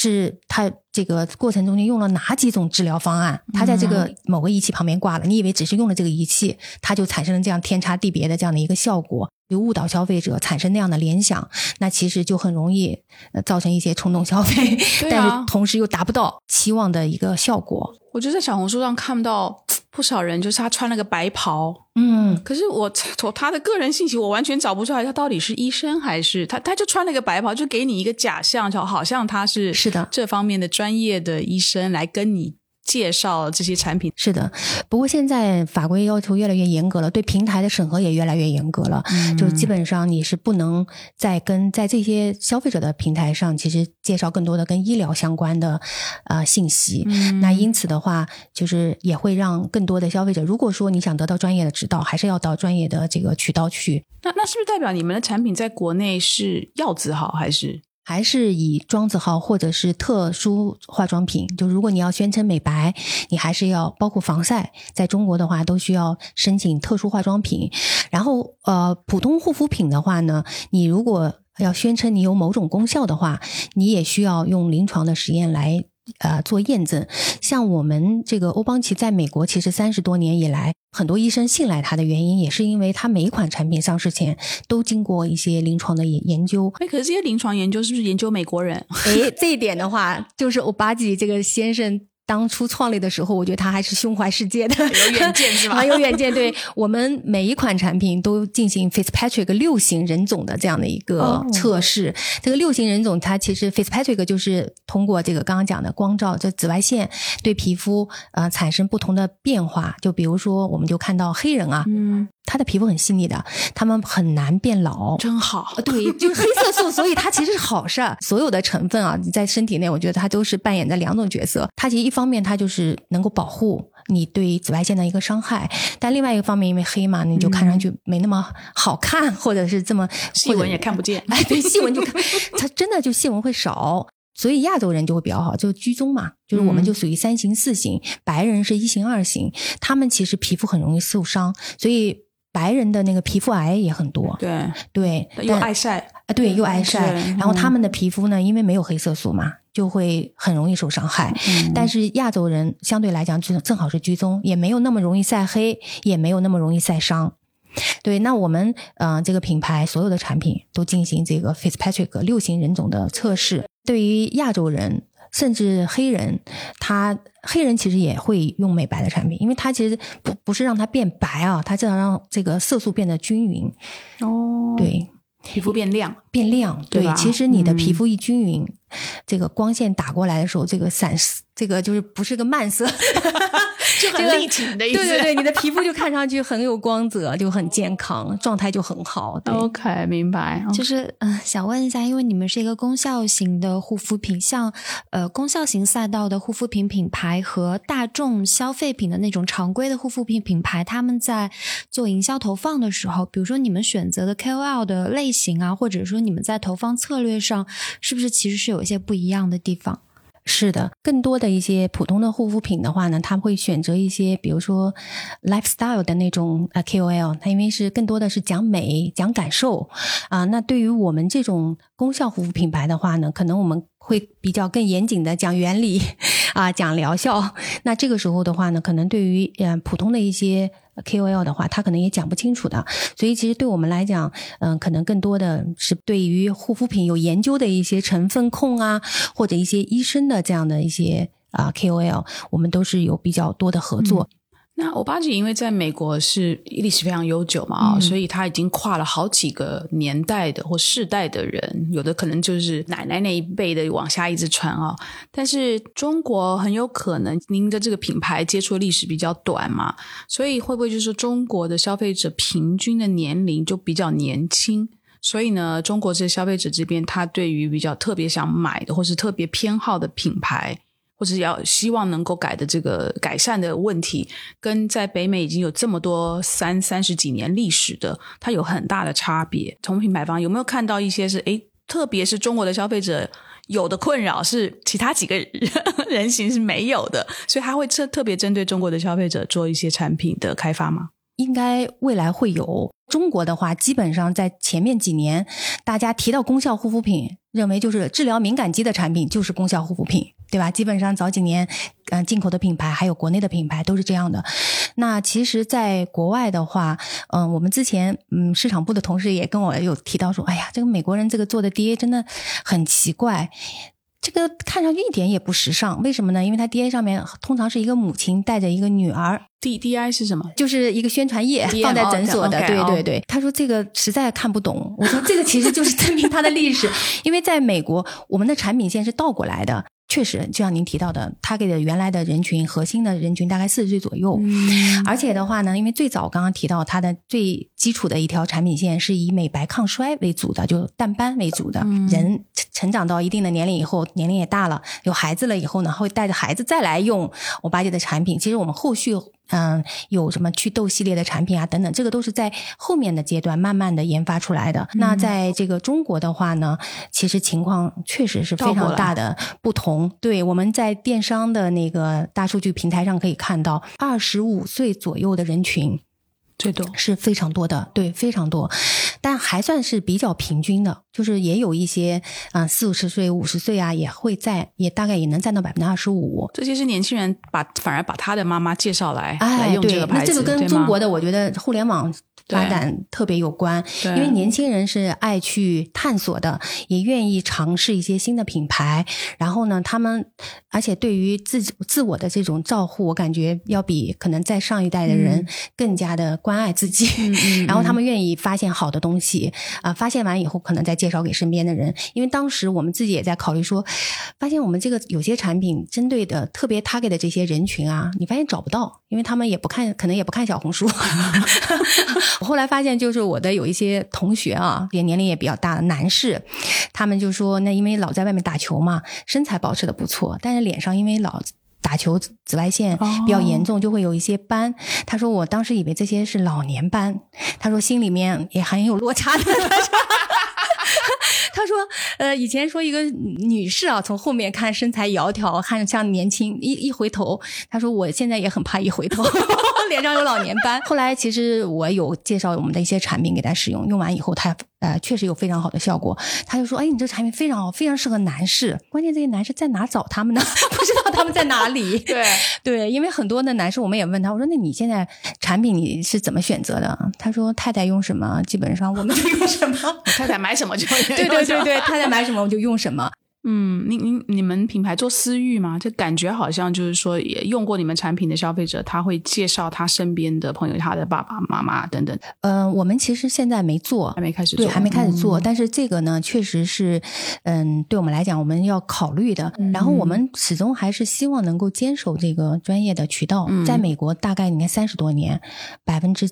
是他这个过程中间用了哪几种治疗方案，他在这个某个仪器旁边挂了，你以为只是用了这个仪器，它就产生了这样天差地别的这样的一个效果，就误导消费者产生那样的联想，那其实就很容易呃造成一些冲动消费，啊。但是同时又达不到期望的一个效果。我就在小红书上看到不少人，就是他穿了个白袍，嗯，可是我 从他的个人信息，我完全找不出来他到底是医生还是他，他就穿了个白袍，就给你一个假象，就好像他是是的。这方面的专业的医生来跟你介绍这些产品。是的，不过现在法规要求越来越严格了，对平台的审核也越来越严格了。嗯就是基本上你是不能再跟在这些消费者的平台上，其实介绍更多的跟医疗相关的呃信息。嗯那因此的话，就是也会让更多的消费者，如果说你想得到专业的指导，还是要到专业的这个渠道去，那那是不是代表你们的产品在国内是药字号还是？还是以妆字号或者是特殊化妆品。就如果你要宣称美白，你还是要包括防晒，在中国的话都需要申请特殊化妆品。然后呃，普通护肤品的话呢，你如果要宣称你有某种功效的话，你也需要用临床的实验来。呃，做验证，像我们这个欧邦奇在美国，其实三十多年以来，很多医生信赖它的原因，也是因为它每一款产品上市前都经过一些临床的研研究，哎，可是这些临床研究是不是研究美国人？哎，这一点的话，就是欧巴吉这个先生当初创立的时候，我觉得他还是胸怀世界的，有远见是吧很 有远见。对我们每一款产品都进行 Fitzpatrick 六型人种的这样的一个哦测试。这个六型人种，它其实 Fitzpatrick 就是通过这个刚刚讲的光照，这紫外线对皮肤呃产生不同的变化。就比如说，我们就看到黑人啊，嗯，他的皮肤很细腻的，他们很难变老。真好。对，就是黑色素，所以它其实是好事儿。所有的成分啊，在身体内，我觉得它都是扮演着两种角色。它其实一方面它就是能够保护你对紫外线的一个伤害，但另外一个方面，因为黑嘛，你就看上去没那么好看，或者是这么 细纹也看不见。哎，对，细纹就看它真的就细纹会少。所以亚洲人就会比较好，就居中嘛，就是我们就属于三型、四型，白人是一型、二型，他们其实皮肤很容易受伤，所以白人的那个皮肤癌也很多。对，对，又爱晒。啊，对，又爱晒，然后他们的皮肤呢，因为没有黑色素嘛，就会很容易受伤害。嗯但是亚洲人相对来讲，正正好是居中，也没有那么容易晒黑，也没有那么容易晒伤。对，那我们呃这个品牌所有的产品都进行这个 Fitzpatrick 六型人种的测试。对于亚洲人甚至黑人，他黑人其实也会用美白的产品，因为它其实不不是让它变白啊，它这样让这个色素变得均匀。哦，对，皮肤变亮。变亮，对吧其实你的皮嗯肤一均匀，这个光线打过来的时候，这个散失，这个就是不是个慢色，就很这个立体的意思对对对，你的皮肤就看上去很有光泽，就很健康，状态就很好。OK，明白。就是嗯、呃想问一下，因为你们是一个功效型的护肤品，像呃功效型赛道的护肤品品牌和大众消费品的那种常规的护肤品品牌，他们在做营销投放的时候，比如说你们选择的 KOL 的类型啊，或者说你们在投放策略上，是不是其实是有有些不一样的地方？是的，更多的一些普通的护肤品的话呢，他会选择一些，比如说 lifestyle 的那种呃 KOL，它因为是更多的是讲美、讲感受啊、那对于我们这种功效护肤品牌的话呢，可能我们会比较更严谨的讲原理啊，讲疗效。那这个时候的话呢，可能对于呃普通的一些 KOL 的话，他可能也讲不清楚的。所以其实对我们来讲，嗯、可能更多的是对于护肤品有研究的一些成分控啊，或者一些医生的这样的些啊、KOL，我们都是有比较多的合作。那欧巴吉因为在美国是历史非常悠久嘛啊、嗯所以他已经跨了好几个年代的或世代的人，有的可能就是奶奶那一辈的往下一直传啊、但是中国很有可能您的这个品牌接触的历史比较短嘛，所以会不会就是说中国的消费者平均的年龄就比较年轻？所以呢，中国这消费者这边，他对于比较特别想买的或是特别偏好的品牌，或者要希望能够改的这个改善的问题，跟在北美已经有这么多三三十几年历史的，它有很大的差别。从品牌方有没有看到一些是诶，特别是中国的消费者有的困扰是其他几个人 型是没有的，所以他会特特别针对中国的消费者做一些产品的开发吗？应该未来会有。中国的话，基本上在前面几年，大家提到功效护肤品，认为就是治疗敏感肌的产品就是功效护肤品，对吧？基本上早几年，嗯、进口的品牌还有国内的品牌都是这样的。那其实，在国外的话，嗯、我们之前嗯市场部的同事也跟我有提到说，哎呀，这个美国人这个做的 DA 真的很奇怪。这个看上去一点也不时尚，为什么呢？因为它 DA 上面通常是一个母亲带着一个女儿，D D I 是什么？就是一个宣传页放在诊所的，对对对。他说这个实在看不懂，我说这个其实就是证明它的历史，因为在美国我们的产品线是倒过来的。确实，就像您提到的，他给的原来的人群，核心的人群大概四十岁左右。嗯而且的话呢，因为最早刚刚提到它的最基础的一条产品线是以美白抗衰为主的，就淡斑为主的。嗯人成成长到一定的年龄以后，年龄也大了，有孩子了以后呢，会带着孩子再来用欧巴姐的产品。其实我们后续嗯有什么祛痘系列的产品啊等等，这个都是在后面的阶段慢慢的研发出来的。那在这个中国的话呢，其实情况确实是非常大的不同。对，我们在电商的那个大数据平台上可以看到，二十五岁左右的人群最多。是非常多的，对，非常多，但还算是比较平均的，就是也有一些啊四五十岁、五十岁啊，也会在，也大概也能占到百分之二十五。这些是年轻人把反而把他的妈妈介绍来、来哎，用这，个牌子，那这个跟中国的我觉得互联网发展特别有关，因为年轻人是爱去探索的，也愿意尝试一些新的品牌。然后呢，他们而且对于自己自我的这种照护，我感觉要比可能在上一代的人更加的关爱自己。然后他们愿意发现好的东西啊、发现完以后可能再介绍给身边的人。因为当时我们自己也在考虑说，发现我们这个有些产品针对的特别 target 的这些人群啊，你发现找不到，因为他们也不看，可能也不看小红书。我后来发现，就是我的有一些同学啊，也年龄也比较大的男士，他们就说，那因为老在外面打球嘛，身材保持的不错，但是脸上因为老。打球紫外线比较严重，就会有一些斑。他说我当时以为这些是老年斑，他说心里面也很有落差的。他说，呃，以前说一个女士啊，从后面看身材窈窕，看着像年轻，一一回头，他说我现在也很怕一回头，脸上有老年斑。后来其实我有介绍我们的一些产品给他使用，用完以后他呃确实有非常好的效果。他就说，哎，你这产品非常好，非常适合男士。关键这些男士在哪找他们呢？不知道他们在哪里。对，对，因为很多的男士，我们也问他，我说那你现在产品你是怎么选择的？他说太太用什么，基本上我们就用什么。太太买什么就对对对对，太太买什么我就用什么。嗯，你你你们品牌做私域吗？这感觉好像就是说，也用过你们产品的消费者，他会介绍他身边的朋友、他的爸爸妈妈等等，嗯、我们其实现在没做还，没开始做，对，还没开始做。嗯但是这个呢，确实是，嗯，对我们来讲，我们要考虑的。嗯然后我们始终还是希望能够坚守这个专业的渠道。嗯在美国，大概你看三十多年，百分之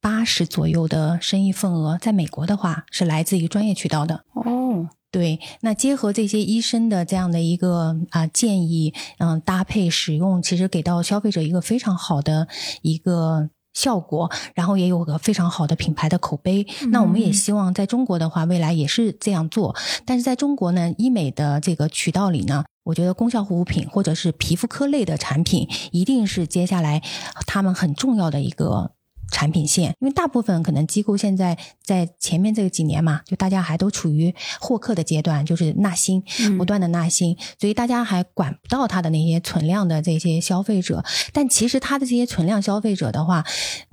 八十左右的生意份额，在美国的话是来自于专业渠道的。哦，对，那结合这些医生的这样的一个啊、建议，嗯、搭配使用，其实给到消费者一个非常好的一个效果，然后也有个非常好的品牌的口碑。那我们也希望在中国的话，未来也是这样做。但是在中国呢，医美的这个渠道里呢。我觉得功效护肤品或者是皮肤科类的产品，一定是接下来他们很重要的一个产品线，因为大部分可能机构现在在前面这个几年嘛，就大家还都处于获客的阶段，就是纳新，嗯不断的纳新，所以大家还管不到他的那些存量的这些消费者。但其实他的这些存量消费者的话，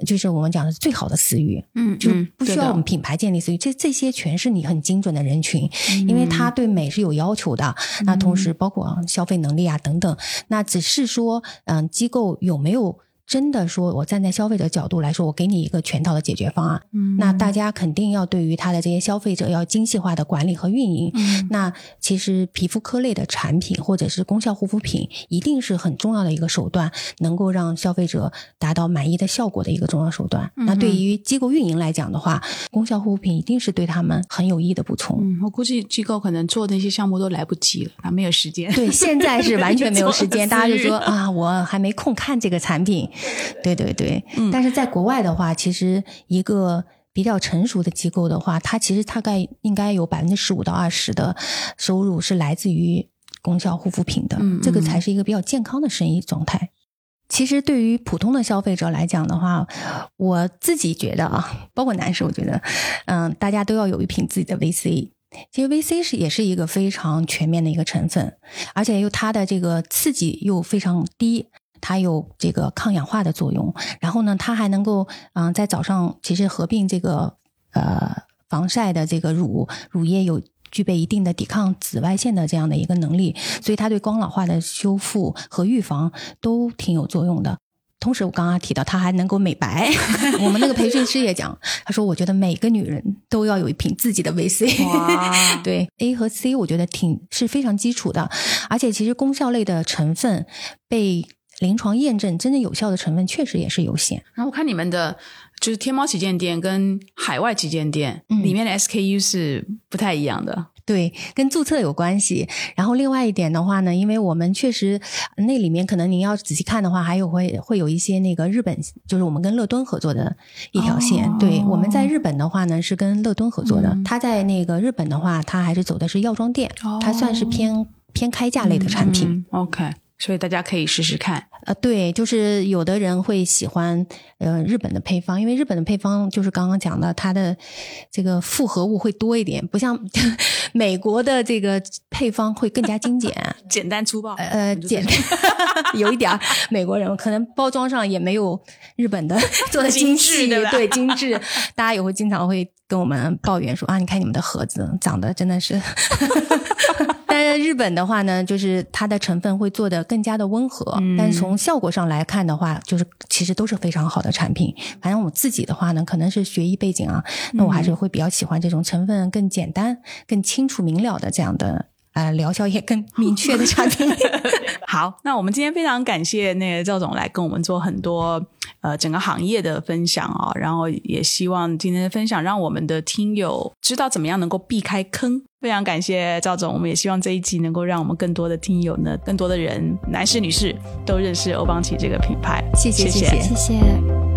就是我们讲的最好的私域，嗯，就嗯不需要我们品牌建立私域，这这些全是你很精准的人群，因为他对美是有要求的。那同时包括消费能力啊等等，那只是说，嗯、机构有没有？真的说，我站在消费者角度来说，我给你一个全套的解决方案。嗯那大家肯定要对于他的这些消费者要精细化的管理和运营。嗯那其实皮肤科类的产品或者是功效护肤品，一定是很重要的一个手段，能够让消费者达到满意的效果的一个重要手段。嗯那对于机构运营来讲的话，功效护肤品一定是对他们很有益的补充。嗯，我估计机构可能做那些项目都来不及了，他没有时间。对，现在是完全没有时间，大家就说啊，我还没空看这个产品。对对对，嗯。但是在国外的话，其实一个比较成熟的机构的话，它其实大概应该有百分之十五到二十的收入是来自于功效护肤品的，嗯这个嗯。才是一个比较健康的生意状态。其实对于普通的消费者来讲的话，我自己觉得啊，包括男士，我觉得，嗯，大家都要有一瓶自己的 VC。其实 VC 是也是一个非常全面的一个成分，而且又它的这个刺激又非常低，它有这个抗氧化的作用。然后呢，它还能够嗯、在早上其实合并这个呃防晒的这个乳乳液有。具备一定的抵抗紫外线的这样的一个能力，所以它对光老化的修复和预防都挺有作用的。同时，我刚刚提到它还能够美白。我们那个培训师也讲，他说：“我觉得每个女人都要有一瓶自己的维 C。” 对 A 和 C，我觉得挺是非常基础的，而且其实功效类的成分被临床验证真正有效的成分确实也是有限。然后我看你们的就是天猫旗舰店跟海外旗舰店、嗯里面的 SKU 是不太一样的。对，跟注册有关系。然后另外一点的话呢，因为我们确实那里面可能您要仔细看的话，还有会会有一些那个日本，就是我们跟乐敦合作的一条线。哦对，我们在日本的话呢是跟乐敦合作的，嗯它在那个日本的话，它还是走的是药妆店，哦它算是偏偏开价类的产品。嗯 OK，所以大家可以试试看。呃，对，就是有的人会喜欢呃日本的配方，因为日本的配方就是刚刚讲的，它的这个复合物会多一点，不像 美国的这个配方会更加精简。简单粗暴，呃，简 有一点儿，美国人可能包装上也没有日本的做的精精细，致对吧精致。大家也会经常会跟我们抱怨说啊，你看你们的盒子长得真的是。日本的话呢，就是它的成分会做的更加的温和，嗯但是从效果上来看的话，就是其实都是非常好的产品。反正我自己的话呢，可能是学医背景啊，那我还是会比较喜欢这种成分更简单、更清楚明了的这样的呃疗效也更明确的产品。好，那我们今天非常感谢那个赵总来跟我们做很多呃整个行业的分享啊、然后也希望今天的分享让我们的听友知道怎么样能够避开坑。非常感谢赵总，我们也希望这一集能够让我们更多的听友呢，更多的人，男士女士都认识欧邦奇这个品牌。谢谢谢谢谢谢谢。